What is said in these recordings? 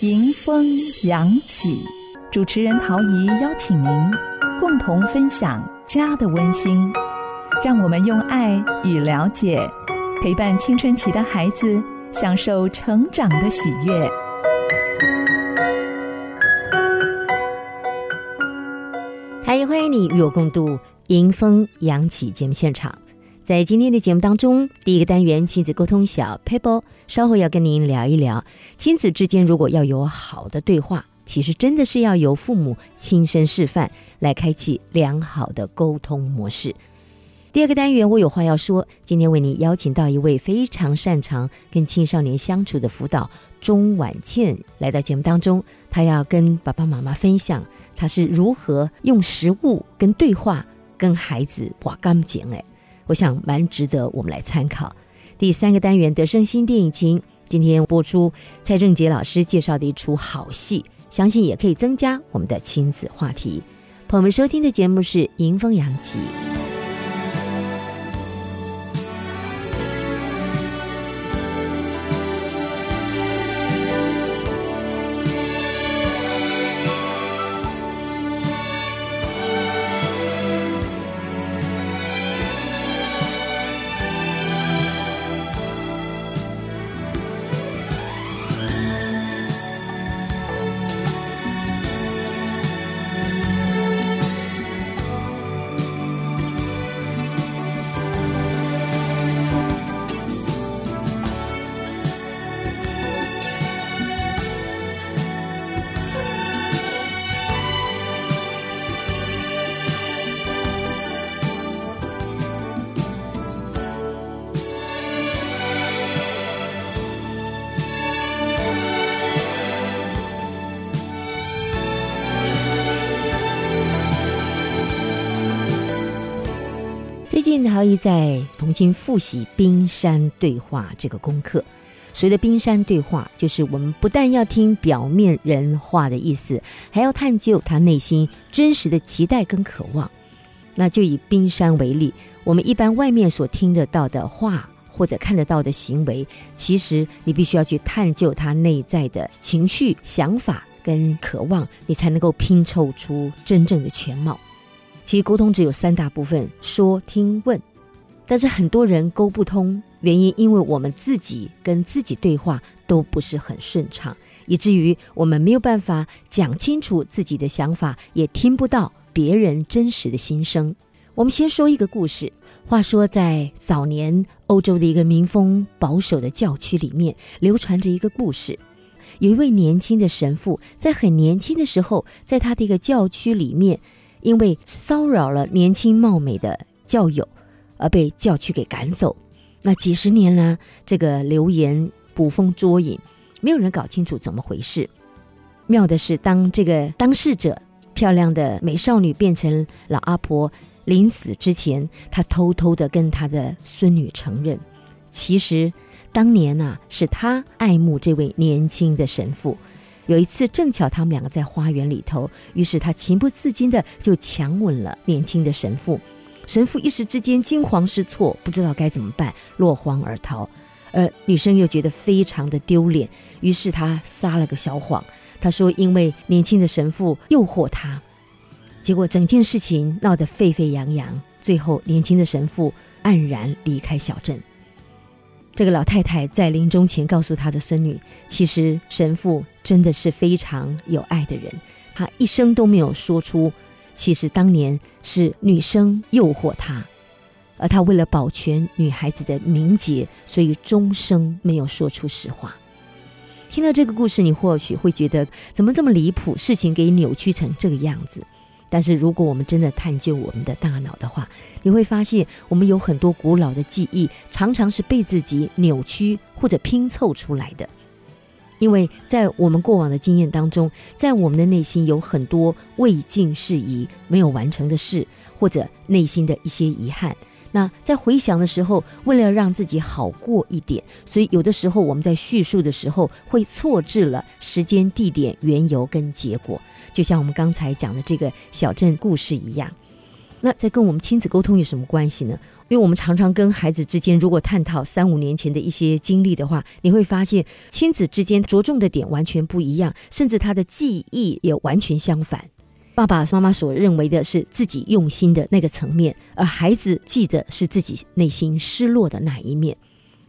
迎风扬起，主持人陶怡邀请您共同分享家的温馨，让我们用爱与了解陪伴青春期的孩子，享受成长的喜悦。陶怡欢迎你与我共度迎风扬起节目现场。在今天的节目当中，第一个单元亲子沟通小 paper，稍后要跟您聊一聊，亲子之间如果要有好的对话，其实真的是要由父母亲身示范来开启良好的沟通模式。第二个单元我有话要说，今天为您邀请到一位非常擅长跟青少年相处的辅导钟婉倩来到节目当中，她要跟爸爸妈妈分享她是如何用食物跟对话跟孩子把干净哎。我想蛮值得我们来参考。第三个单元德胜新电影情，今天播出蔡正杰老师介绍的一出好戏，相信也可以增加我们的亲子话题。朋友们收听的节目是《迎风扬起》。近陶艺在重新复习冰山对话这个功课。所谓的冰山对话，就是我们不但要听表面人话的意思，还要探究他内心真实的期待跟渴望。那就以冰山为例，我们一般外面所听得到的话或者看得到的行为，其实你必须要去探究他内在的情绪、想法跟渴望，你才能够拼凑出真正的全貌。其实沟通只有三大部分：说、听、问。但是很多人沟不通，原因因为我们自己跟自己对话都不是很顺畅，以至于我们没有办法讲清楚自己的想法，也听不到别人真实的心声。我们先说一个故事。话说，在早年欧洲的一个民风保守的教区里面，流传着一个故事：有一位年轻的神父，在很年轻的时候，在他的一个教区里面。因为骚扰了年轻貌美的教友，而被教区给赶走。那几十年呢，这个流言捕风捉影，没有人搞清楚怎么回事。妙的是，当这个当事者漂亮的美少女变成老阿婆，临死之前，她偷偷的跟她的孙女承认，其实当年呐，是她爱慕这位年轻的神父。有一次，正巧他们两个在花园里头，于是他情不自禁的就强吻了年轻的神父。神父一时之间惊慌失措，不知道该怎么办，落荒而逃。而女生又觉得非常的丢脸，于是她撒了个小谎，她说因为年轻的神父诱惑她。结果整件事情闹得沸沸扬扬，最后年轻的神父黯然离开小镇。这个老太太在临终前告诉她的孙女：“其实神父真的是非常有爱的人，他一生都没有说出，其实当年是女生诱惑他，而他为了保全女孩子的名节，所以终生没有说出实话。”听到这个故事，你或许会觉得怎么这么离谱，事情给扭曲成这个样子。但是，如果我们真的探究我们的大脑的话，你会发现，我们有很多古老的记忆，常常是被自己扭曲或者拼凑出来的。因为在我们过往的经验当中，在我们的内心有很多未尽事宜、没有完成的事，或者内心的一些遗憾。那在回想的时候，为了让自己好过一点，所以有的时候我们在叙述的时候会错置了时间、地点、缘由跟结果。就像我们刚才讲的这个小镇故事一样，那在跟我们亲子沟通有什么关系呢？因为我们常常跟孩子之间，如果探讨三五年前的一些经历的话，你会发现亲子之间着重的点完全不一样，甚至他的记忆也完全相反。爸爸妈妈所认为的是自己用心的那个层面，而孩子记着是自己内心失落的那一面。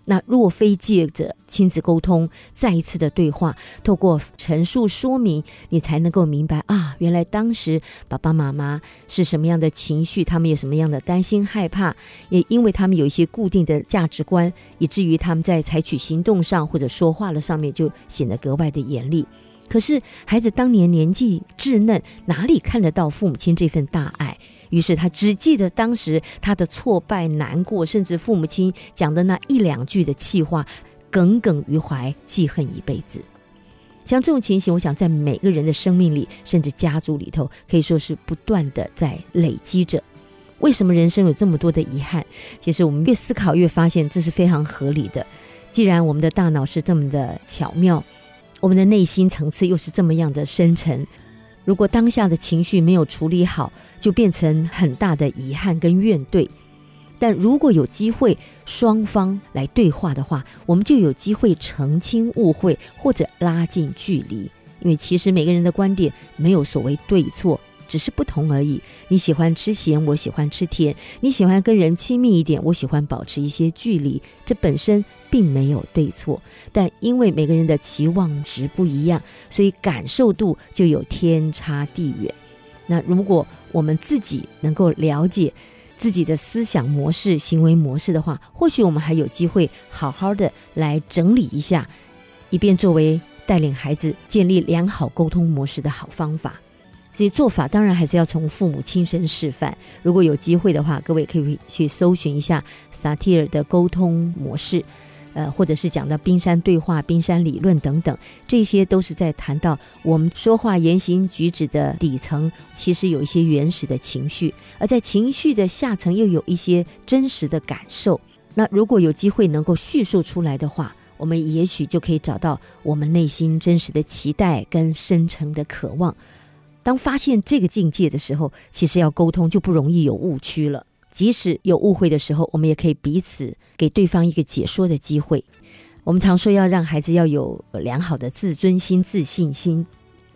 那若非借着亲子沟通，再一次的对话，透过陈述说明，你才能够明白啊，原来当时爸爸妈妈是什么样的情绪，他们有什么样的担心害怕，也因为他们有一些固定的价值观，以至于他们在采取行动上或者说话的上面就显得格外的严厉。可是孩子当年年纪稚嫩，哪里看得到父母亲这份大爱？于是他只记得当时他的挫败、难过，甚至父母亲讲的那一两句的气话，耿耿于怀，记恨一辈子。像这种情形，我想在每个人的生命里，甚至家族里头，可以说是不断的在累积着。为什么人生有这么多的遗憾？其实我们越思考，越发现这是非常合理的。既然我们的大脑是这么的巧妙，我们的内心层次又是这么样的深沉，如果当下的情绪没有处理好，就变成很大的遗憾跟怨怼，但如果有机会双方来对话的话，我们就有机会澄清误会或者拉近距离。因为其实每个人的观点没有所谓对错，只是不同而已。你喜欢吃咸，我喜欢吃甜；你喜欢跟人亲密一点，我喜欢保持一些距离。这本身并没有对错，但因为每个人的期望值不一样，所以感受度就有天差地远。那如果我们自己能够了解自己的思想模式、行为模式的话，或许我们还有机会好好的来整理一下，以便作为带领孩子建立良好沟通模式的好方法。所以做法当然还是要从父母亲身示范。如果有机会的话，各位可以去搜寻一下萨提尔的沟通模式。呃，或者是讲到冰山对话、冰山理论等等，这些都是在谈到我们说话言行举止的底层，其实有一些原始的情绪，而在情绪的下层又有一些真实的感受。那如果有机会能够叙述出来的话，我们也许就可以找到我们内心真实的期待跟深层的渴望。当发现这个境界的时候，其实要沟通就不容易有误区了。即使有误会的时候，我们也可以彼此给对方一个解说的机会。我们常说要让孩子要有良好的自尊心、自信心，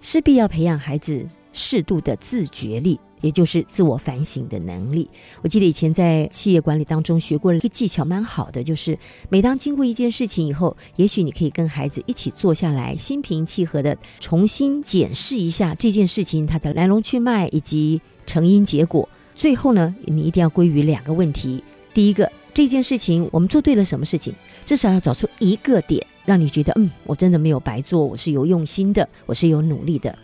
势必要培养孩子适度的自觉力，也就是自我反省的能力。我记得以前在企业管理当中学过一个技巧，蛮好的，就是每当经过一件事情以后，也许你可以跟孩子一起坐下来，心平气和的重新检视一下这件事情它的来龙去脉以及成因结果。最后呢，你一定要归于两个问题：第一个，这件事情我们做对了什么事情？至少要找出一个点，让你觉得，嗯，我真的没有白做，我是有用心的，我是有努力的。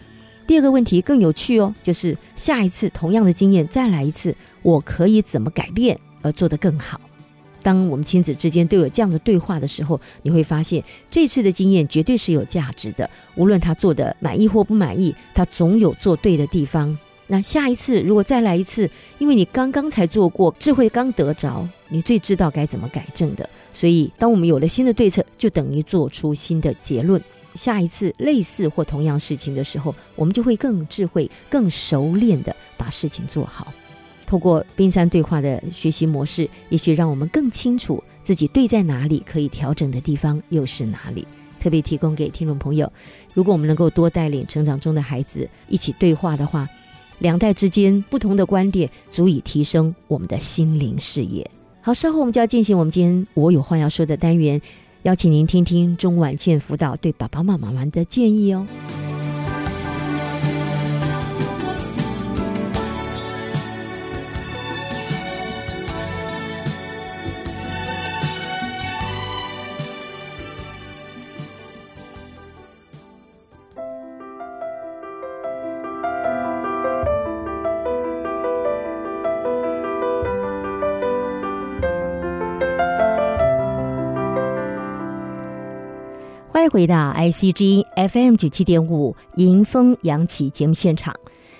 第二个问题更有趣哦，就是下一次同样的经验再来一次，我可以怎么改变而做得更好？当我们亲子之间都有这样的对话的时候，你会发现这次的经验绝对是有价值的。无论他做的满意或不满意，他总有做对的地方。那下一次如果再来一次，因为你刚刚才做过，智慧刚得着，你最知道该怎么改正的。所以，当我们有了新的对策，就等于做出新的结论。下一次类似或同样事情的时候，我们就会更智慧、更熟练的把事情做好。透过冰山对话的学习模式，也许让我们更清楚自己对在哪里，可以调整的地方又是哪里。特别提供给听众朋友，如果我们能够多带领成长中的孩子一起对话的话。两代之间不同的观点，足以提升我们的心灵视野。好，稍后我们就要进行我们今天我有话要说的单元，邀请您听听钟婉倩辅导对爸爸妈妈们的建议哦。回到 ICG FM 九七点五迎风扬起节目现场，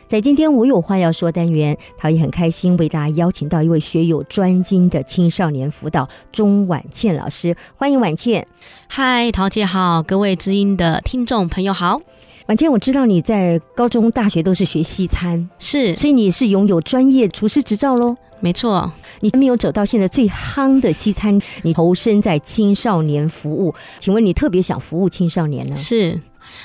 在今天我有话要说单元，陶也很开心为大家邀请到一位学有专精的青少年辅导钟婉倩老师，欢迎婉倩。嗨，陶姐好，各位知音的听众朋友好。婉倩，我知道你在高中、大学都是学西餐，是，所以你是拥有专业厨师执照喽。没错，你没有走到现在最夯的西餐，你投身在青少年服务，请问你特别想服务青少年呢？是。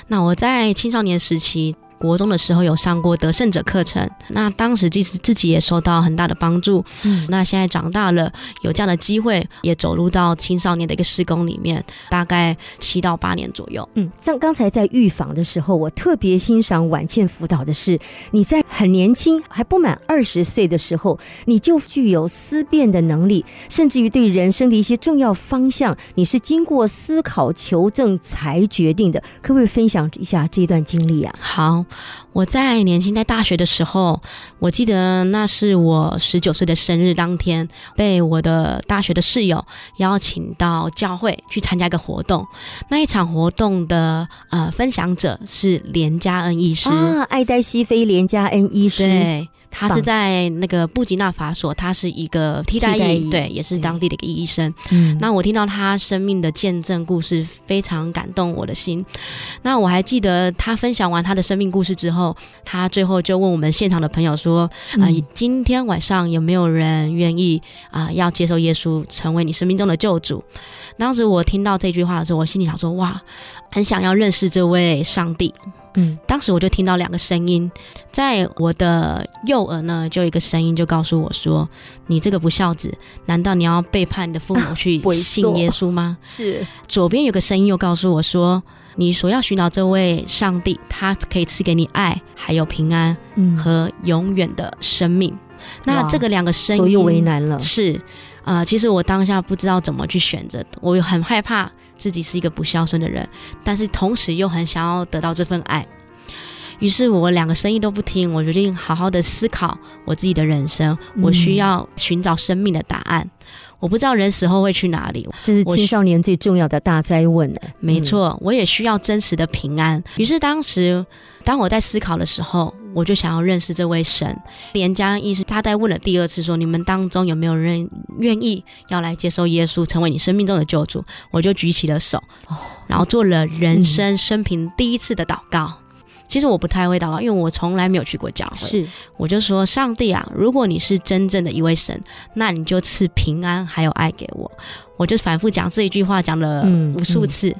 那我在青少年时期。国中的时候有上过得胜者课程，那当时其实自己也受到很大的帮助。嗯，那现在长大了，有这样的机会，也走入到青少年的一个施工里面，大概七到八年左右。嗯，像刚才在预防的时候，我特别欣赏婉倩辅导的是，你在很年轻还不满二十岁的时候，你就具有思辨的能力，甚至于对人生的一些重要方向，你是经过思考求证才决定的。可不可以分享一下这段经历啊？好。我在年轻在大学的时候，我记得那是我十九岁的生日当天，被我的大学的室友邀请到教会去参加一个活动。那一场活动的呃分享者是连家恩医师啊，爱戴西非连家恩医师。对。他是在那个布吉纳法索，他是一个替代役，对，也是当地的一个医生。嗯，那我听到他生命的见证故事，非常感动我的心。那我还记得他分享完他的生命故事之后，他最后就问我们现场的朋友说：“啊，今天晚上有没有人愿意啊，要接受耶稣成为你生命中的救主？”当时我听到这句话的时候，我心里想说：“哇，很想要认识这位上帝。”嗯，当时我就听到两个声音，在我的右耳呢，就有一个声音就告诉我说：“你这个不孝子，难道你要背叛你的父母去 信耶稣吗？”是。左边有个声音又告诉我说：“你所要寻找这位上帝，他可以赐给你爱，还有平安，和永远的生命。”那这个两个声音又为难了。是。啊，其实我当下不知道怎么去选择，我很害怕自己是一个不孝顺的人，但是同时又很想要得到这份爱，于是我两个声音都不听，我决定好好的思考我自己的人生，我需要寻找生命的答案。我不知道人死后会去哪里，这是青少年最重要的大灾问呢。没错，我也需要真实的平安。于是当时，当我在思考的时候，我就想要认识这位神。连江医师他在问了第二次说：“你们当中有没有人愿意要来接受耶稣，成为你生命中的救主？”我就举起了手，然后做了人生生平第一次的祷告。其实我不太会祷告，因为我从来没有去过教会。是，我就说上帝啊，如果你是真正的一位神，那你就赐平安还有爱给我。我就反复讲这一句话，讲了无数次。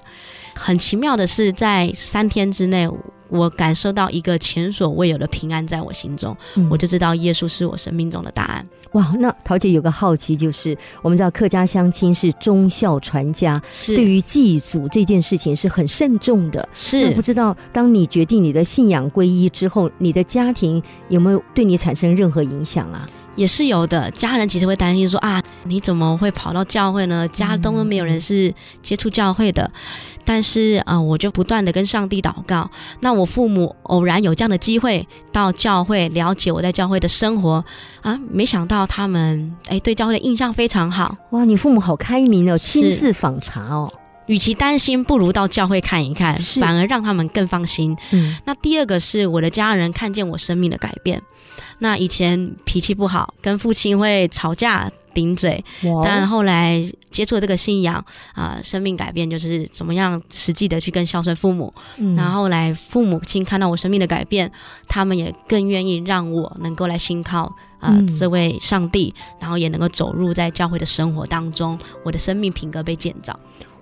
很奇妙的是，在三天之内。我感受到一个前所未有的平安在我心中，我就知道耶稣是我生命中的答案。哇，那桃姐有个好奇，就是我们知道客家相亲是忠孝传家，是对于祭祖这件事情是很慎重的。是，不知道当你决定你的信仰皈依之后，你的家庭有没有对你产生任何影响啊？也是有的，家人其实会担心说啊，你怎么会跑到教会呢？家中都没有人是接触教会的。但是啊，我就不断的跟上帝祷告。那我父母偶然有这样的机会到教会了解我在教会的生活啊，没想到他们哎对教会的印象非常好。哇，你父母好开明哦，亲自访查哦。与其担心，不如到教会看一看，反而让他们更放心。嗯，那第二个是我的家人看见我生命的改变。那以前脾气不好，跟父亲会吵架顶嘴，但后来接触了这个信仰啊，生命改变就是怎么样实际的去更孝顺父母。然后来父母亲看到我生命的改变，他们也更愿意让我能够来信靠啊这位上帝，然后也能够走入在教会的生活当中，我的生命品格被建造。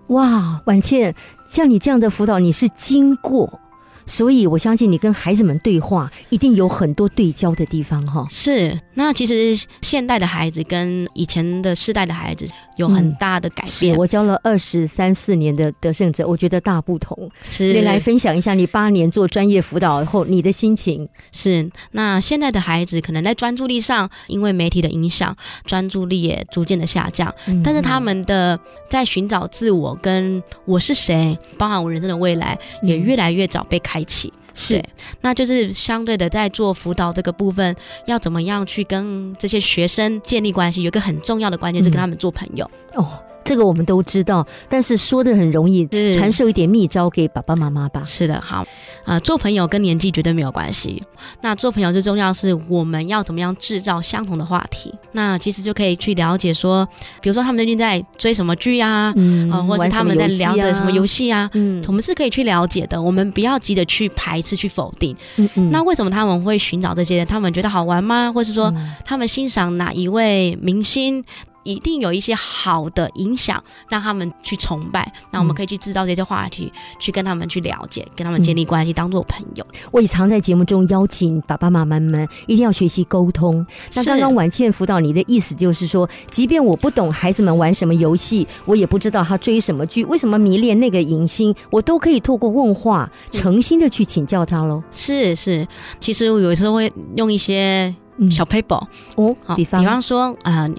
哇，婉倩，像你这样的辅导，你是经过。所以，我相信你跟孩子们对话，一定有很多对焦的地方，哈。是，那其实现代的孩子跟以前的世代的孩子有很大的改变。我教了二十三四年的得胜者，我觉得大不同。是，你来分享一下你八年做专业辅导后你的心情。是，那现在的孩子可能在专注力上，因为媒体的影响，专注力也逐渐的下降。但是他们的在寻找自我跟我是谁，包含我人生的未来，也越来越早被开。开启是，那就是相对的，在做辅导这个部分，要怎么样去跟这些学生建立关系？有一个很重要的关键是跟他们做朋友哦。这个我们都知道，但是说的很容易，传授一点秘招给爸爸妈妈吧。是的，好，呃，做朋友跟年纪绝对没有关系。那做朋友最重要是我们要怎么样制造相同的话题。那其实就可以去了解说，比如说他们最近在追什么剧啊，嗯，或者是他们在聊的什么游戏啊，嗯，我们是可以去了解的。我们不要急着去排斥、去否定。嗯嗯。那为什么他们会寻找这些？他们觉得好玩吗？或是说他们欣赏哪一位明星？一定有一些好的影响，让他们去崇拜。那我们可以去制造这些话题，去跟他们去了解，跟他们建立关系，当做朋友。我也常在节目中邀请爸爸妈妈们一定要学习沟通。那刚刚婉倩辅导你的意思就是说，即便我不懂孩子们玩什么游戏，我也不知道他追什么剧，为什么迷恋那个影星，我都可以透过问话，诚心的去请教他喽。是是，其实我有时候会用一些小 paper 哦，比方比方说啊。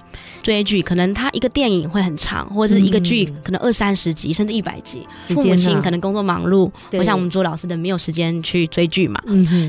追剧可能它一个电影会很长，或者是一个剧可能二三十集甚至一百集。父母亲可能工作忙碌，不像我们做老师的没有时间去追剧嘛。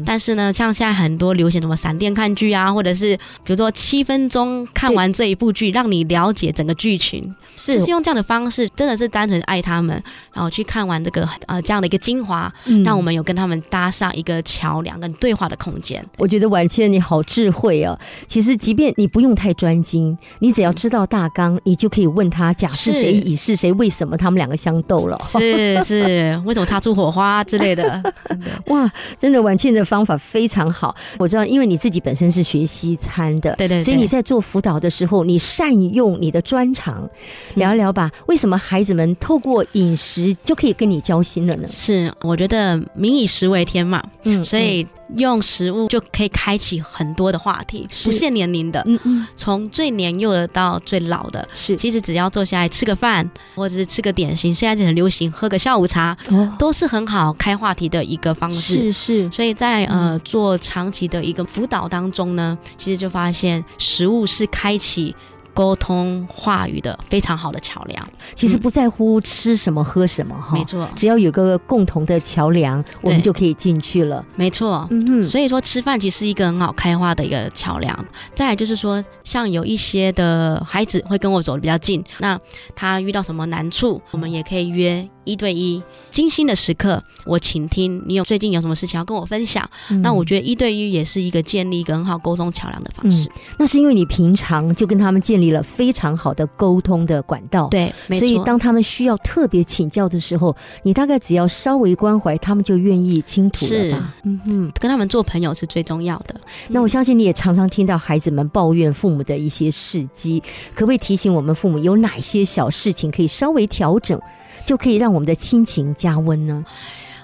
但是呢，像现在很多流行什么闪电看剧啊，或者是比如说七分钟看完这一部剧，让你了解整个剧情，就是用这样的方式，真的是单纯爱他们，然后去看完这个呃这样的一个精华，让我们有跟他们搭上一个桥梁跟对话的空间。我觉得婉倩你好智慧哦！其实即便你不用太专精，你只要。要知道大纲，你就可以问他甲是谁，乙是谁，为什么他们两个相斗了？是是，为什么擦出火花之类的？哇，真的婉倩的方法非常好。我知道，因为你自己本身是学西餐的，对对，所以你在做辅导的时候，你善用你的专长，聊一聊吧。为什么孩子们透过饮食就可以跟你交心了呢？是，我觉得民以食为天嘛，嗯，所以。用食物就可以开启很多的话题，不限年龄的，嗯嗯，从最年幼的到最老的，是，其实只要坐下来吃个饭，或者是吃个点心，现在就很流行喝个下午茶，哦，都是很好开话题的一个方式，是是。所以在呃做长期的一个辅导当中呢，其实就发现食物是开启。沟通话语的非常好的桥梁，其实不在乎吃什么喝什么哈，没错，只要有个共同的桥梁，我们就可以进去了。没错，嗯嗯，所以说吃饭其实是一个很好开花的一个桥梁。再来就是说，像有一些的孩子会跟我走的比较近，那他遇到什么难处，我们也可以约。一对一精心的时刻，我倾听。你有最近有什么事情要跟我分享？那我觉得一对一也是一个建立一个很好沟通桥梁的方式。那是因为你平常就跟他们建立了非常好的沟通的管道。对，所以当他们需要特别请教的时候，你大概只要稍微关怀，他们就愿意倾吐了吧？嗯嗯，跟他们做朋友是最重要的。那我相信你也常常听到孩子们抱怨父母的一些事迹，可不可以提醒我们父母有哪些小事情可以稍微调整？就可以让我们的亲情加温呢。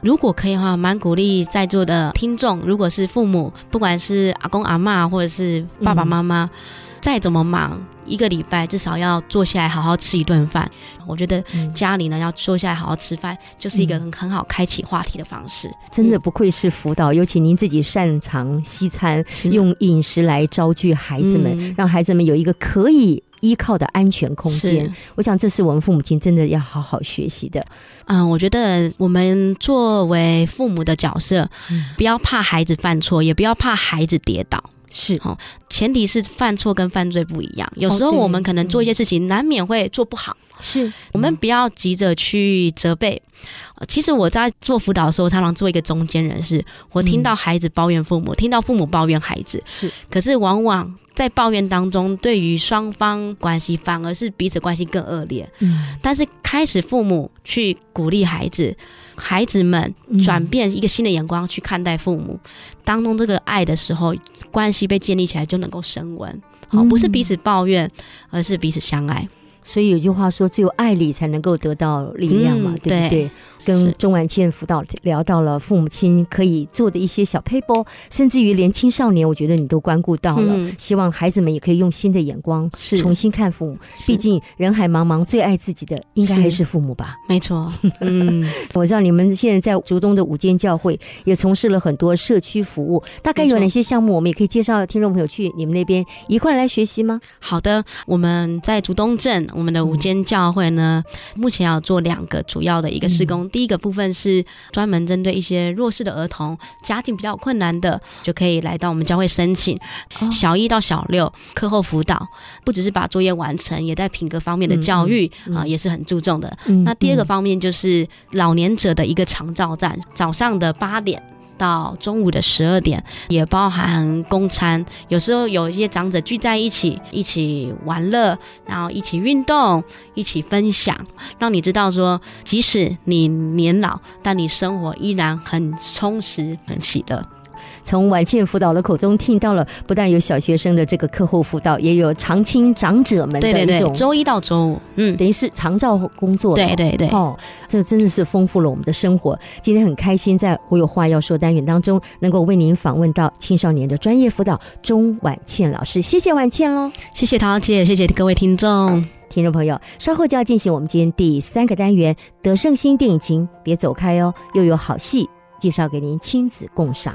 如果可以的话，蛮鼓励在座的听众，如果是父母，不管是阿公阿妈或者是爸爸妈妈，再怎么忙，一个礼拜至少要坐下来好好吃一顿饭。我觉得家里呢要坐下来好好吃饭，就是一个很很好开启话题的方式。真的不愧是辅导，尤其您自己擅长西餐，用饮食来招聚孩子们，让孩子们有一个可以。依靠的安全空间，我想这是我们父母亲真的要好好学习的。嗯，我觉得我们作为父母的角色，不要怕孩子犯错，也不要怕孩子跌倒。是哦，前提是犯错跟犯罪不一样。有时候我们可能做一些事情，难免会做不好。是我们不要急着去责备。其实我在做辅导的时候，常常做一个中间人士。我听到孩子抱怨父母，听到父母抱怨孩子，是。可是往往在抱怨当中，对于双方关系反而是彼此关系更恶劣。嗯。但是开始父母去鼓励孩子，孩子们转变一个新的眼光去看待父母当中这个爱的时候，关系被建立起来就能够升温。好，不是彼此抱怨，而是彼此相爱。所以有句话说，只有爱里才能够得到力量嘛，对不对？跟钟婉倩辅导聊到了父母亲可以做的一些小 paper，甚至于连青少年，我觉得你都关顾到了。希望孩子们也可以用新的眼光重新看父母。毕竟人海茫茫，最爱自己的应该还是父母吧？没错。嗯，我知道你们现在在竹东的五间教会也从事了很多社区服务，大概有哪些项目？我们也可以介绍听众朋友去你们那边一块来学习吗？好的，我们在竹东镇我们的五间教会呢，目前要做两个主要的一个施工。第一个部分是专门针对一些弱势的儿童，家境比较困难的，就可以来到我们教会申请小一到小六课后辅导，不只是把作业完成，也在品格方面的教育啊，也是很注重的。那第二个方面就是老年者的一个长照站，早上的八点。到中午的十二点，也包含公餐。有时候有一些长者聚在一起，一起玩乐，然后一起运动，一起分享，让你知道说，即使你年老，但你生活依然很充实、很喜乐。从晚倩辅导的口中听到了，不但有小学生的这个课后辅导，也有长青长者们的一种周一到周五，嗯，等于是长照工作。对对对，哦，这真的是丰富了我们的生活。今天很开心，在我有话要说单元当中，能够为您访问到青少年的专业辅导钟婉倩老师，谢谢婉倩喽，谢谢陶姐，谢谢各位听众听众朋友，稍后就要进行我们今天第三个单元——德胜新电影情，别走开哦，又有好戏介绍给您亲子共赏。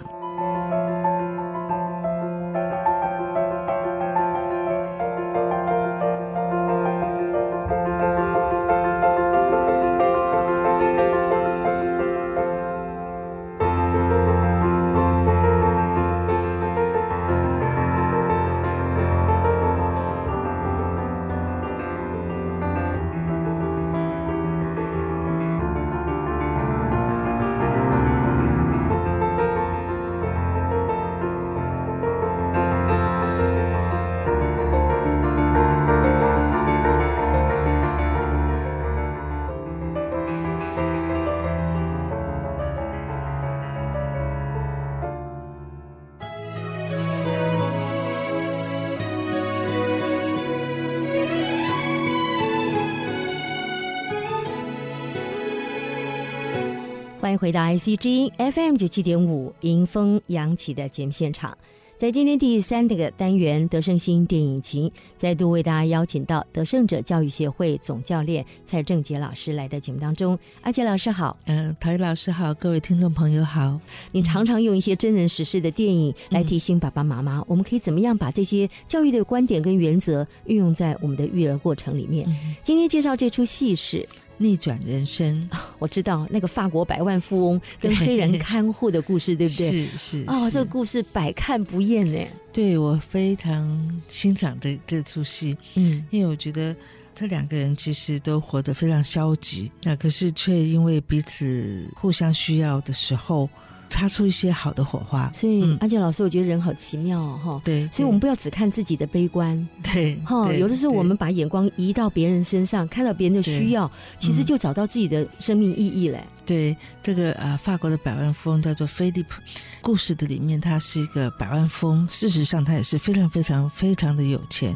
回到 IC 之音 FM 九七点五迎风扬起的节目现场，在今天第三个单元德胜新电影情，再度为大家邀请到德胜者教育协会总教练蔡正杰老师来到节目当中。阿杰老师好，嗯，陶宇老师好，各位听众朋友好。你常常用一些真人实事的电影来提醒爸爸妈妈，我们可以怎么样把这些教育的观点跟原则运用在我们的育儿过程里面？今天介绍这出戏是。逆转人生，我知道那个法国百万富翁 跟黑人看护的故事，对不对？是是哦，这个故事百看不厌呢。对我非常欣赏的这出戏，嗯，因为我觉得这两个人其实都活得非常消极，那可是却因为彼此互相需要的时候。擦出一些好的火花，所以阿健老师，我觉得人好奇妙哦，哈。对，所以我们不要只看自己的悲观，对，哈。有的时候我们把眼光移到别人身上，看到别人的需要，其实就找到自己的生命意义嘞。对，这个呃，法国的百万富翁叫做菲利普，故事的里面他是一个百万富翁，事实上他也是非常非常非常的有钱。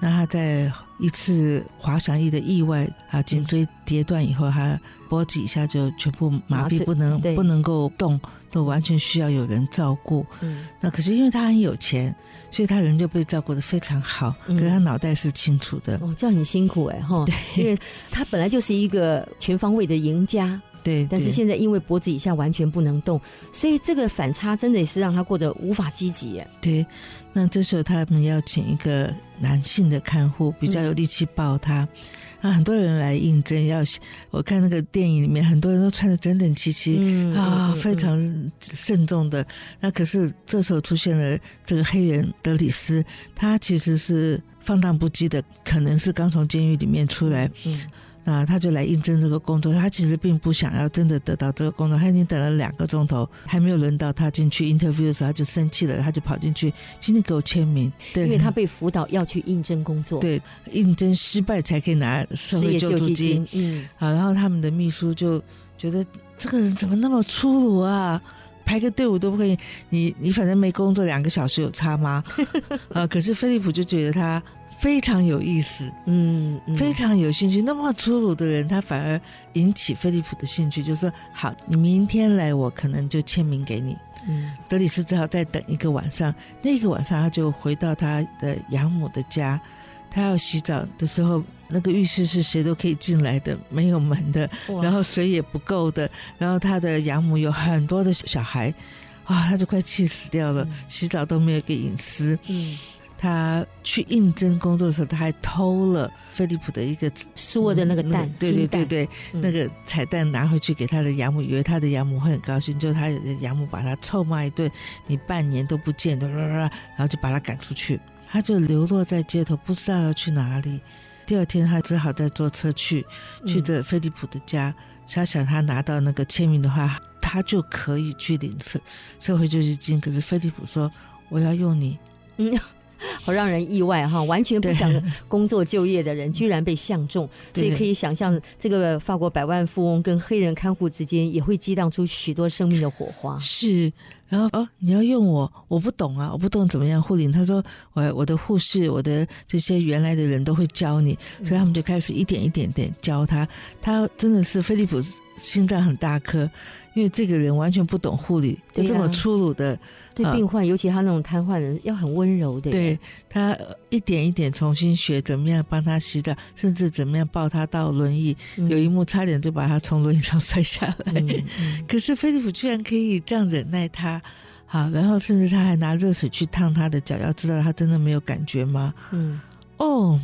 那他在一次滑翔翼的意外啊，颈椎跌断以后，他脖子以下就全部麻痹，不能不能够动，都完全需要有人照顾。嗯，那可是因为他很有钱，所以他人就被照顾的非常好。可是他脑袋是清楚的，哦，这样很辛苦哎哈。对，因为他本来就是一个全方位的赢家。对，但是现在因为脖子以下完全不能动，所以这个反差真的也是让他过得无法积极。对，那这时候他们要请一个男性的看护，比较有力气抱他。啊，很多人来应征，要我看那个电影里面，很多人都穿的整整齐齐啊，非常慎重的。那可是这时候出现了这个黑人德里斯，他其实是放荡不羁的，可能是刚从监狱里面出来。嗯。啊，他就来应征这个工作。他其实并不想要真的得到这个工作。他已经等了两个钟头，还没有轮到他进去 interview 的时候，他就生气了，他就跑进去，今天给我签名。对，因为他被辅导要去应征工作。对，应征失败才可以拿社会救助金。嗯，好，然后他们的秘书就觉得这个人怎么那么粗鲁啊？排个队伍都不可以，你你反正没工作两个小时有差吗？啊，可是菲利普就觉得他。非常有意思，嗯，非常有兴趣。那么粗鲁的人，他反而引起菲利普的兴趣，就说：“好，你明天来，我可能就签名给你。”嗯，德里斯只好再等一个晚上。那个晚上，他就回到他的养母的家。他要洗澡的时候，那个浴室是谁都可以进来的，没有门的，然后水也不够的。然后他的养母有很多的小孩，啊，他就快气死掉了。洗澡都没有一个隐私。嗯。他去应征工作的时候，他还偷了菲利普的一个苏俄的那个蛋，对对对对，那个彩蛋拿回去给他的养母，以为他的养母会很高兴，就他的养母把他臭骂一顿，你半年都不见，然后就把他赶出去，他就流落在街头，不知道要去哪里。第二天，他只好再坐车去去的菲利普的家，他想他拿到那个签名的话，他就可以去领社社会救济金。可是菲利普说：“我要用你。”嗯。好让人意外哈！完全不想工作就业的人，居然被相中，所以可以想象，这个法国百万富翁跟黑人看护之间也会激荡出许多生命的火花。是，然后哦，你要用我，我不懂啊，我不懂怎么样护理。他说，我我的护士，我的这些原来的人都会教你，所以他们就开始一点一点点教他。他真的是菲利普心脏很大颗。因为这个人完全不懂护理，就这么粗鲁的对病患，尤其他那种瘫痪人，要很温柔的。对他一点一点重新学怎么样帮他洗澡，甚至怎么样抱他到轮椅。有一幕差点就把他从轮椅上摔下来，可是菲利普居然可以这样忍耐他。好，然后甚至他还拿热水去烫他的脚，要知道他真的没有感觉吗？嗯，哦，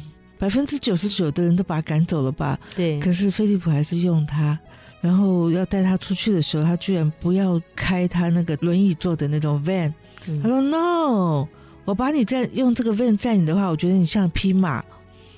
百分之九十九的人都把他赶走了吧？对，可是菲利普还是用他。然后要带他出去的时候，他居然不要开他那个轮椅坐的那种 van。他说：“No，我把你在用这个 van 载你的话，我觉得你像匹马。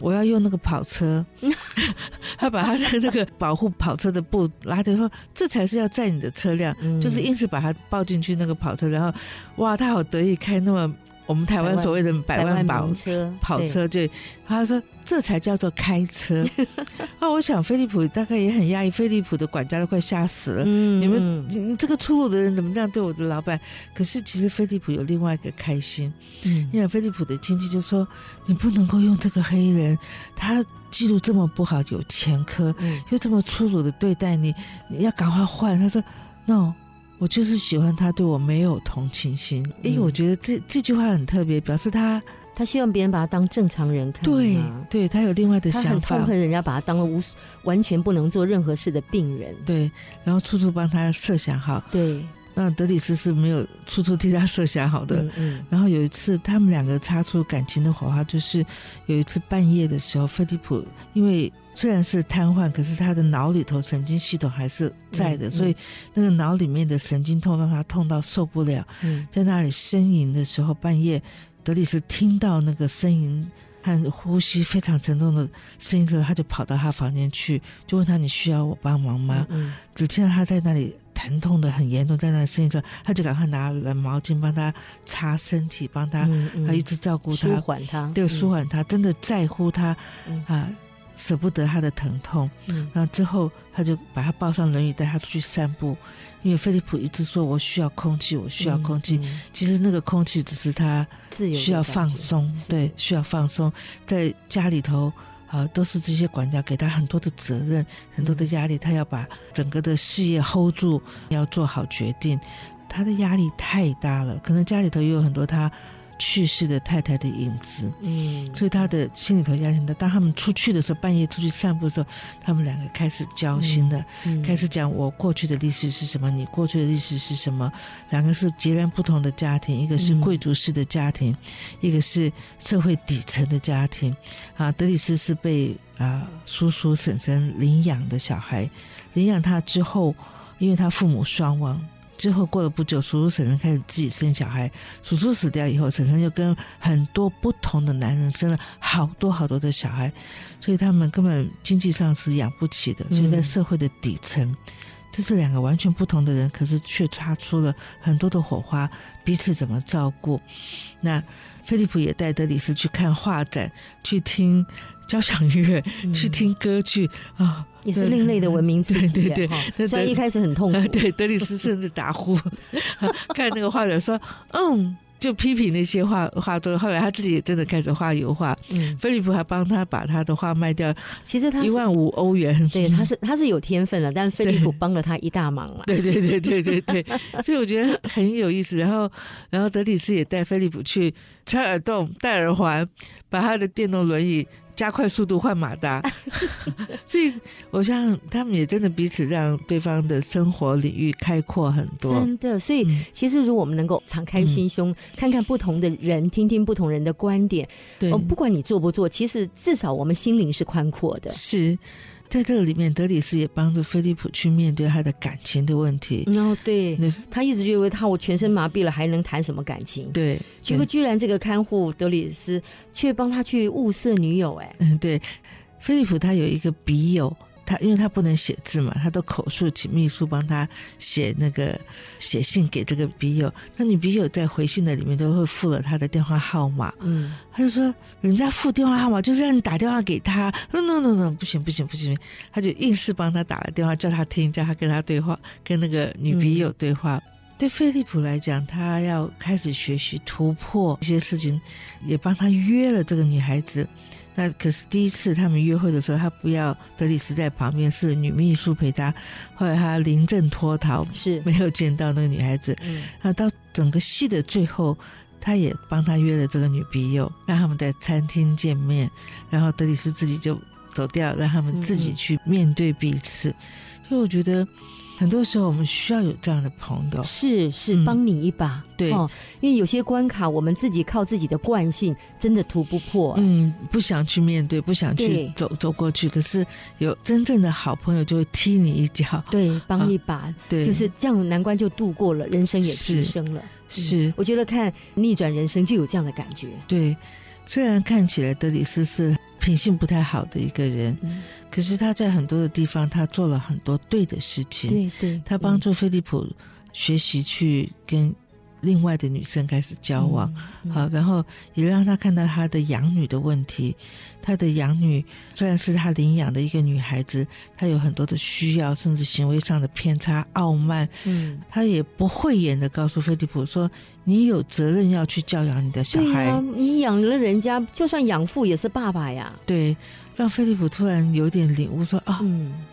我要用那个跑车。”他把他的那个保护跑车的布拉掉，说：“这才是要载你的车辆。”就是硬是把他抱进去那个跑车，然后哇，他好得意，开那么。我们台湾所谓的百万跑车跑车，就他说这才叫做开车。啊，我想飞利浦大概也很压抑，飞利浦的管家都快吓死了。你们你这个粗鲁的人怎么这样对我的老板？可是其实飞利浦有另外一个开心，因为飞利浦的亲戚就说你不能够用这个黑人，他记录这么不好，有前科，又这么粗鲁的对待你，你要赶快换。他说 no。我就是喜欢他对我没有同情心，因为我觉得这这句话很特别，表示他他希望别人把他当正常人看，对，对他有另外的想法，痛恨人家把他当了无完全不能做任何事的病人，对，然后处处帮他设想好，对，那德里斯是没有处处替他设想好的，嗯，然后有一次他们两个擦出感情的火花，就是有一次半夜的时候，菲利普因为。虽然是瘫痪，可是他的脑里头神经系统还是在的，所以那个脑里面的神经痛让他痛到受不了，在那里呻吟的时候，半夜德里斯听到那个呻吟和呼吸非常沉重的声音之后，他就跑到他房间去，就问他：“你需要我帮忙吗？”只听到他在那里疼痛的很严重，在那里呻吟着，他就赶快拿了毛巾帮他擦身体，帮他，他一直照顾他，舒缓他，对，舒缓他，真的在乎他啊。舍不得他的疼痛，然后之后他就把他抱上轮椅，带他出去散步。因为菲利普一直说：“我需要空气，我需要空气。”其实那个空气只是他需要放松，对，需要放松。在家里头啊，都是这些管家给他很多的责任，很多的压力，他要把整个的事业 hold 住，要做好决定。他的压力太大了，可能家里头也有很多他。去世的太太的影子，嗯，所以他的心里头压力很大。当他们出去的时候，半夜出去散步的时候，他们两个开始交心的，开始讲我过去的历史是什么，你过去的历史是什么。两个是截然不同的家庭，一个是贵族式的家庭，一个是社会底层的家庭。啊，德里斯是被啊叔叔婶婶领养的小孩，领养他之后，因为他父母双亡。之后过了不久，叔叔婶婶开始自己生小孩。叔叔死掉以后，婶婶又跟很多不同的男人生了好多好多的小孩，所以他们根本经济上是养不起的。所以在社会的底层，这是两个完全不同的人，可是却擦出了很多的火花，彼此怎么照顾。那菲利普也带德里斯去看画展，去听交响乐，去听歌剧啊。也是另类的文明刺激，对对，虽然一开始很痛苦。对，德里斯甚至打呼，看那个画者说：“嗯。”就批评那些画画作，后来他自己也真的开始画油画。嗯，菲利普还帮他把他的画卖掉，其实他一万五欧元。对，他是他是有天分的，但菲利普帮了他一大忙了。对对对对对对，所以我觉得很有意思。然后，然后德里斯也带菲利普去拆耳洞、戴耳环，把他的电动轮椅。加快速度换马达。所以，我想他们也真的彼此让对方的生活领域开阔很多。真的，所以其实如果我们能够敞开心胸，看看不同的人，听听不同人的观点，对，不管你做不做，其实至少我们心灵是宽阔的。是。在这个里面，德里斯也帮助菲利普去面对他的感情的问题。哦，对，他一直认为他我全身麻痹了，还能谈什么感情？对，结果居然这个看护德里斯却帮他去物色女友。哎，嗯，对，菲利普他有一个笔友。他因为他不能写字嘛，他都口述，请秘书帮他写那个写信给这个笔友。那女笔友在回信的里面都会附了他的电话号码。嗯，他就说人家附电话号码就是让你打电话给他。no no no no，不行不行不行，他就硬是帮他打了电话，叫他听，叫他跟他对话，跟那个女笔友对话。对菲利普来讲，他要开始学习突破一些事情，也帮他约了这个女孩子。那可是第一次他们约会的时候，他不要德里斯在旁边，是女秘书陪他。后来他临阵脱逃，是没有见到那个女孩子。嗯，那到整个戏的最后，他也帮他约了这个女笔友，让他们在餐厅见面。然后德里斯自己就走掉，让他们自己去面对彼此。所以我觉得。很多时候，我们需要有这样的朋友，是是帮你一把，对，因为有些关卡，我们自己靠自己的惯性，真的突不破，嗯，不想去面对，不想去走走过去。可是有真正的好朋友，就会踢你一脚，对，帮一把，对，就是这样，难关就度过了，人生也提升了。是，我觉得看逆转人生就有这样的感觉。对，虽然看起来德里斯是。品性不太好的一个人，可是他在很多的地方，他做了很多对的事情。对对，他帮助菲利普学习去跟。另外的女生开始交往，好，然后也让他看到他的养女的问题。他的养女虽然是他领养的一个女孩子，她有很多的需要，甚至行为上的偏差、傲慢。嗯，他也不讳言的告诉菲利普说：“你有责任要去教养你的小孩。你养了人家，就算养父也是爸爸呀。”对，让菲利普突然有点领悟，说：“啊，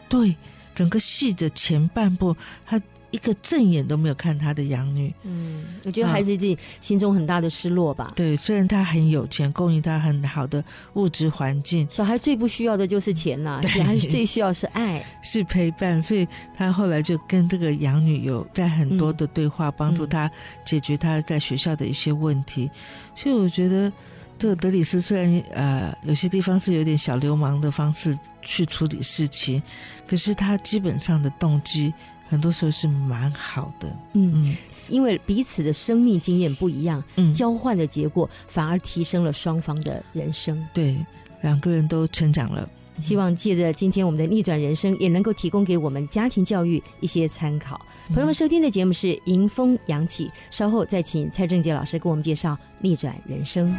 对，整个戏的前半部，他。”一个正眼都没有看他的养女，嗯，我觉得孩子自己心中很大的失落吧。对，虽然他很有钱，供应他很好的物质环境，小孩最不需要的就是钱呐，小孩最需要是爱，是陪伴。所以他后来就跟这个养女有在很多的对话，帮助他解决他在学校的一些问题。所以我觉得这个德里斯虽然呃有些地方是有点小流氓的方式去处理事情，可是他基本上的动机。很多时候是蛮好的，嗯嗯，因为彼此的生命经验不一样，嗯，交换的结果反而提升了双方的人生，对，两个人都成长了。希望借着今天我们的逆转人生，也能够提供给我们家庭教育一些参考。朋友们，收听的节目是迎风扬起，稍后再请蔡正杰老师给我们介绍逆转人生。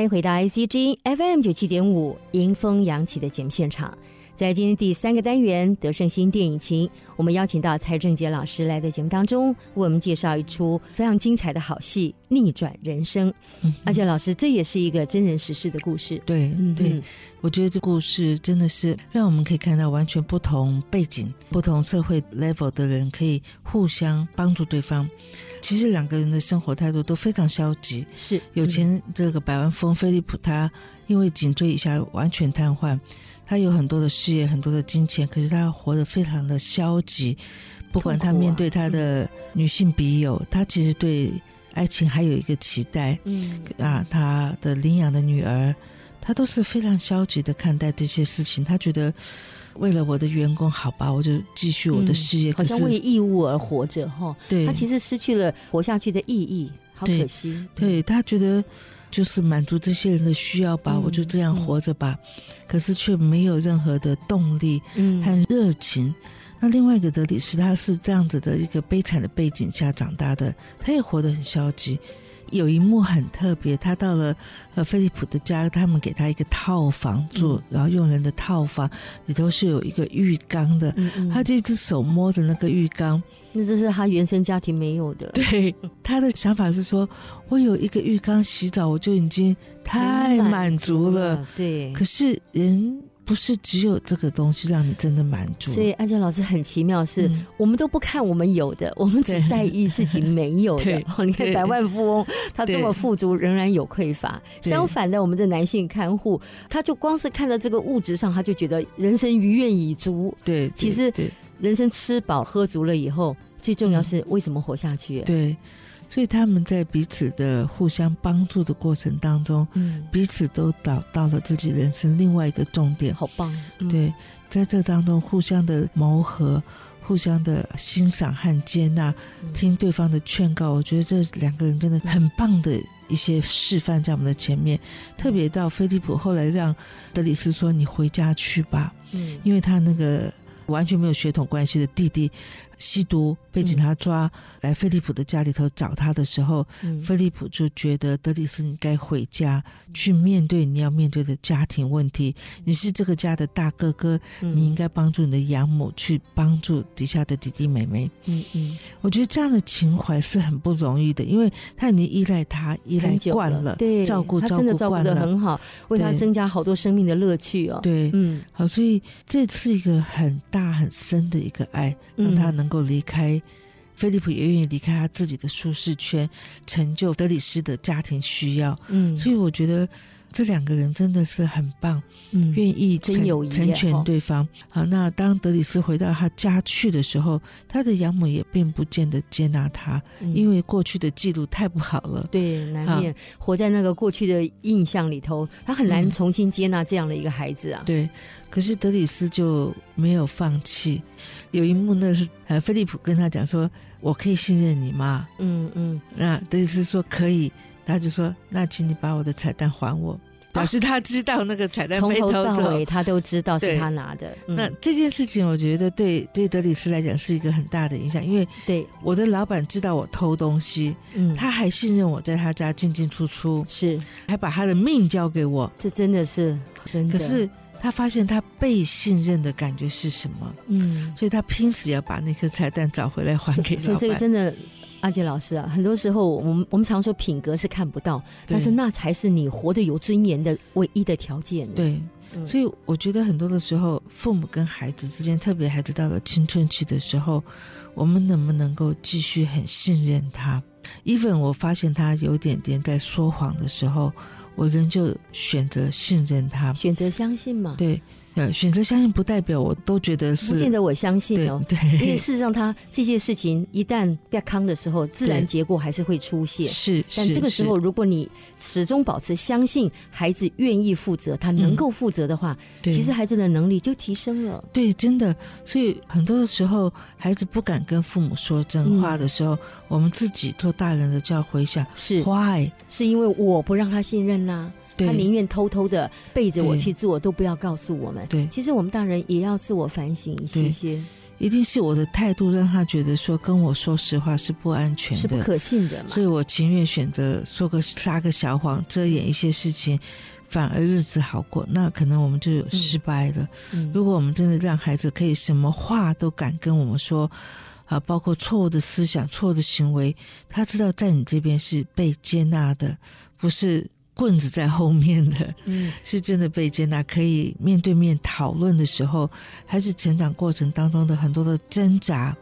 欢迎回到 ICG FM 九七点五迎风扬起的节目现场，在今天第三个单元德胜新电影情，我们邀请到蔡正杰老师来的节目当中，为我们介绍一出非常精彩的好戏《逆转人生》。而且老师，这也是一个真人实事的故事。对，对，我觉得这故事真的是让我们可以看到完全不同背景、不同社会 level 的人可以互相帮助对方。其实两个人的生活态度都非常消极。是有钱这个百万富翁菲利普，他因为颈椎以下完全瘫痪，他有很多的事业、很多的金钱，可是他活得非常的消极。不管他面对他的女性笔友，他其实对爱情还有一个期待。嗯啊，他的领养的女儿，他都是非常消极的看待这些事情。他觉得。为了我的员工，好吧，我就继续我的事业。好像为义务而活着，哈。对，他其实失去了活下去的意义，好可惜。对他觉得就是满足这些人的需要吧，我就这样活着吧。可是却没有任何的动力和热情。那另外一个德里斯，他是这样子的一个悲惨的背景下长大的，他也活得很消极。有一幕很特别，他到了呃菲利普的家，他们给他一个套房住，然后佣人的套房里头是有一个浴缸的，他这只手摸着那个浴缸，那这是他原生家庭没有的。对，他的想法是说，我有一个浴缸洗澡，我就已经太满足了。对，可是人。不是只有这个东西让你真的满足，所以安杰老师很奇妙，是我们都不看我们有的，我们只在意自己没有的。你看百万富翁，他这么富足，仍然有匮乏。相反的，我们的男性看护，他就光是看到这个物质上，他就觉得人生愉悦已足。对，其实人生吃饱喝足了以后，最重要是为什么活下去？对。所以他们在彼此的互相帮助的过程当中，嗯，彼此都找到了自己人生另外一个重点，好棒。对，在这当中互相的磨合、互相的欣赏和接纳，听对方的劝告，我觉得这两个人真的很棒的一些示范在我们的前面。特别到菲利普后来让德里斯说：“你回家去吧。”嗯，因为他那个完全没有血统关系的弟弟。吸毒被警察抓来菲利普的家里头找他的时候，菲利普就觉得德里斯你该回家去面对你要面对的家庭问题。你是这个家的大哥哥，你应该帮助你的养母去帮助底下的弟弟妹妹。嗯嗯，我觉得这样的情怀是很不容易的，因为他已经依赖他依赖惯了，对，照顾照顾惯了，很好，为他增加好多生命的乐趣哦。对，嗯，好，所以这是一个很大很深的一个爱，让他能。够离开，菲利普也愿意离开他自己的舒适圈，成就德里斯的家庭需要。嗯，所以我觉得。这两个人真的是很棒，嗯，愿意成成全对方。好，那当德里斯回到他家去的时候，他的养母也并不见得接纳他，因为过去的记录太不好了。对，难免活在那个过去的印象里头，他很难重新接纳这样的一个孩子啊。对，可是德里斯就没有放弃。有一幕，那是呃，菲利普跟他讲说：“我可以信任你吗？”嗯嗯，那德里斯说：“可以。”他就说：“那请你把我的彩蛋还我。”表示他知道那个彩蛋从头到尾他都知道是他拿的。那这件事情，我觉得对对德里斯来讲是一个很大的影响，因为对我的老板知道我偷东西，嗯，他还信任我在他家进进出出，是还把他的命交给我。这真的是真的。可是他发现他被信任的感觉是什么？嗯，所以他拼死要把那颗彩蛋找回来还给老板。这个真的。阿杰老师啊，很多时候我们我们常说品格是看不到，但是那才是你活得有尊严的唯一的条件。对，所以我觉得很多的时候，父母跟孩子之间，特别孩子到了青春期的时候，我们能不能够继续很信任他？even 我发现他有点点在说谎的时候，我仍旧选择信任他，选择相信嘛？对。呃，选择相信不代表我都觉得是，不见得我相信哦。对，因为事实上，他这件事情一旦变康的时候，自然结果还是会出现。是，但这个时候，如果你始终保持相信孩子愿意负责，他能够负责的话，其实孩子的能力就提升了。对，真的。所以很多的时候，孩子不敢跟父母说真话的时候，我们自己做大人的就要回想：是，why？是因为我不让他信任啦。他宁愿偷偷的背着我去做，都不要告诉我们。对，其实我们大人也要自我反省一些些。一定是我的态度让他觉得说跟我说实话是不安全的，是不可信的，所以我情愿选择说个撒个小谎，遮掩一些事情，反而日子好过。那可能我们就有失败了。如果我们真的让孩子可以什么话都敢跟我们说，啊，包括错误的思想、错误的行为，他知道在你这边是被接纳的，不是。棍子在后面的，嗯，是真的被接纳，可以面对面讨论的时候，还是成长过程当中的很多的挣扎，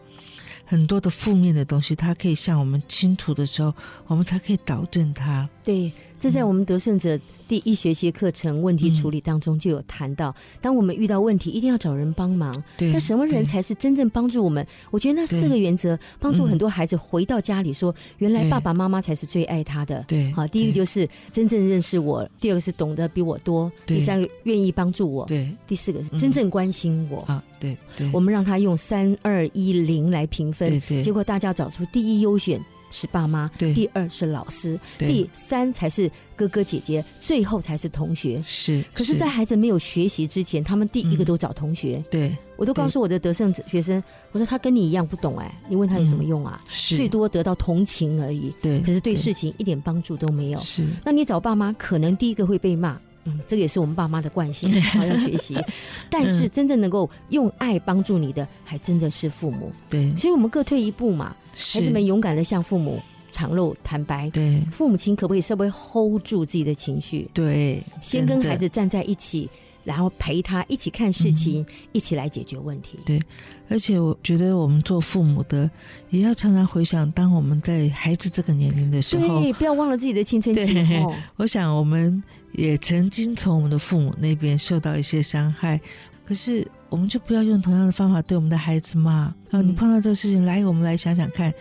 很多的负面的东西，他可以向我们倾吐的时候，我们才可以导正他。对，这在我们得胜者。第一学期课程问题处理当中就有谈到，当我们遇到问题，一定要找人帮忙。对，那什么人才是真正帮助我们？我觉得那四个原则帮助很多孩子回到家里说，原来爸爸妈妈才是最爱他的。对，好，第一个就是真正认识我，第二个是懂得比我多，第三个愿意帮助我，对，第四个是真正关心我。啊，对对，我们让他用三二一零来评分，对对，结果大家找出第一优选。是爸妈，对，第二是老师，第三才是哥哥姐姐，最后才是同学。是，可是，在孩子没有学习之前，他们第一个都找同学。对，我都告诉我的得胜学生，我说他跟你一样不懂哎，你问他有什么用啊？是，最多得到同情而已。对，可是对事情一点帮助都没有。是，那你找爸妈，可能第一个会被骂。嗯，这个也是我们爸妈的惯性，好要学习。但是真正能够用爱帮助你的，还真的是父母。对，所以我们各退一步嘛，孩子们勇敢的向父母敞露坦白。对，父母亲可不可以稍微 hold 住自己的情绪？对，先跟孩子站在一起。然后陪他一起看事情，一起来解决问题。对，而且我觉得我们做父母的也要常常回想，当我们在孩子这个年龄的时候，对，不要忘了自己的青春期。我想我们也曾经从我们的父母那边受到一些伤害，可是我们就不要用同样的方法对我们的孩子嘛。啊，你碰到这个事情，来，我们来想想看，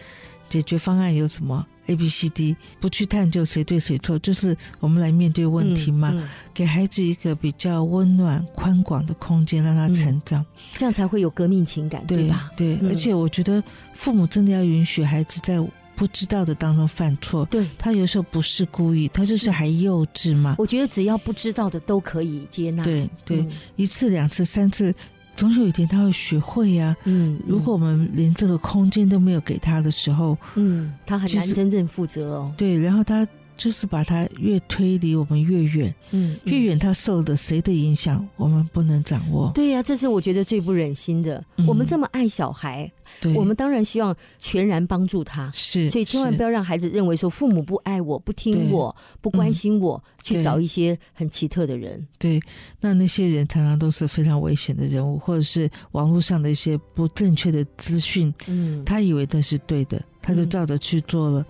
解决方案有什么？A、B、C、D，不去探究谁对谁错，就是我们来面对问题嘛。给孩子一个比较温暖、宽广的空间，让他成长，这样才会有革命情感，对吧？对，而且我觉得父母真的要允许孩子在不知道的当中犯错。对他有时候不是故意，他就是还幼稚嘛。我觉得只要不知道的都可以接纳。对对，一次、两次、三次。总有一天他会学会呀。嗯，如果我们连这个空间都没有给他的时候，嗯，他很难真正负责哦。对，然后他。就是把他越推离我们越远，嗯，越远他受的谁的影响，我们不能掌握。对呀，这是我觉得最不忍心的。我们这么爱小孩，对，我们当然希望全然帮助他，是，所以千万不要让孩子认为说父母不爱我、不听我、不关心我，去找一些很奇特的人。对，那那些人常常都是非常危险的人物，或者是网络上的一些不正确的资讯，嗯，他以为那是对的，他就照着去做了。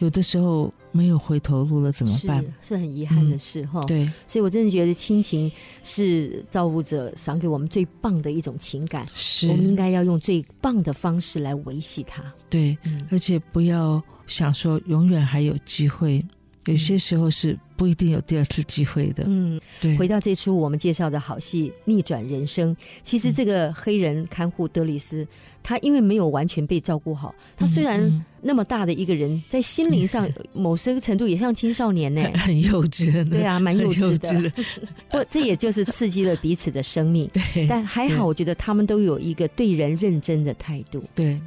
有的时候没有回头路了怎么办？是很遗憾的事哈。对，所以我真的觉得亲情是造物者赏给我们最棒的一种情感，是我们应该要用最棒的方式来维系它。对，而且不要想说永远还有机会，有些时候是。不一定有第二次机会的。嗯，对。回到这出我们介绍的好戏《逆转人生》，其实这个黑人看护德里斯，他因为没有完全被照顾好，他虽然那么大的一个人，在心灵上 某些个程度也像青少年呢，很幼稚。对啊，蛮幼稚的。不，这也就是刺激了彼此的生命。对，但还好，我觉得他们都有一个对人认真的态度。对。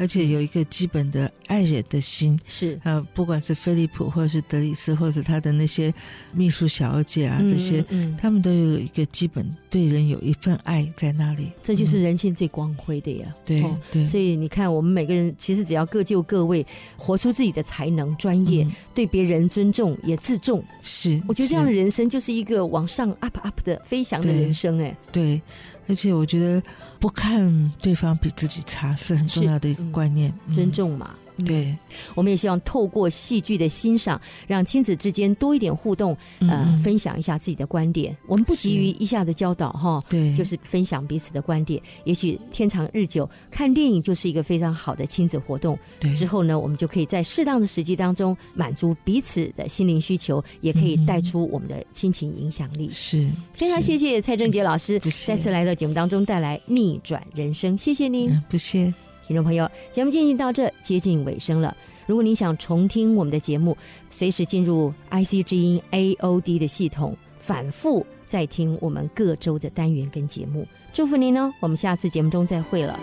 而且有一个基本的爱人的心，是呃，不管是菲利普，或者是德里斯，或者是他的那些秘书小姐啊，这些，他们都有一个基本对人有一份爱在那里。这就是人性最光辉的呀。对对，所以你看，我们每个人其实只要各就各位，活出自己的才能、专业，对别人尊重也自重。是，我觉得这样的人生就是一个往上 up up 的飞翔的人生。哎，对。而且我觉得不看对方比自己差是很重要的一个观念，尊重嘛。对，我们也希望透过戏剧的欣赏，让亲子之间多一点互动，呃，分享一下自己的观点。我们不急于一下子教导哈，对，就是分享彼此的观点。也许天长日久，看电影就是一个非常好的亲子活动。对，之后呢，我们就可以在适当的时机当中满足彼此的心灵需求，也可以带出我们的亲情影响力。是，非常谢谢蔡正杰老师再次来到节目当中带来逆转人生，谢谢您，不谢。听众朋友，节目进行到这接近尾声了。如果你想重听我们的节目，随时进入 IC 之音 AOD 的系统，反复再听我们各周的单元跟节目。祝福您呢，我们下次节目中再会了。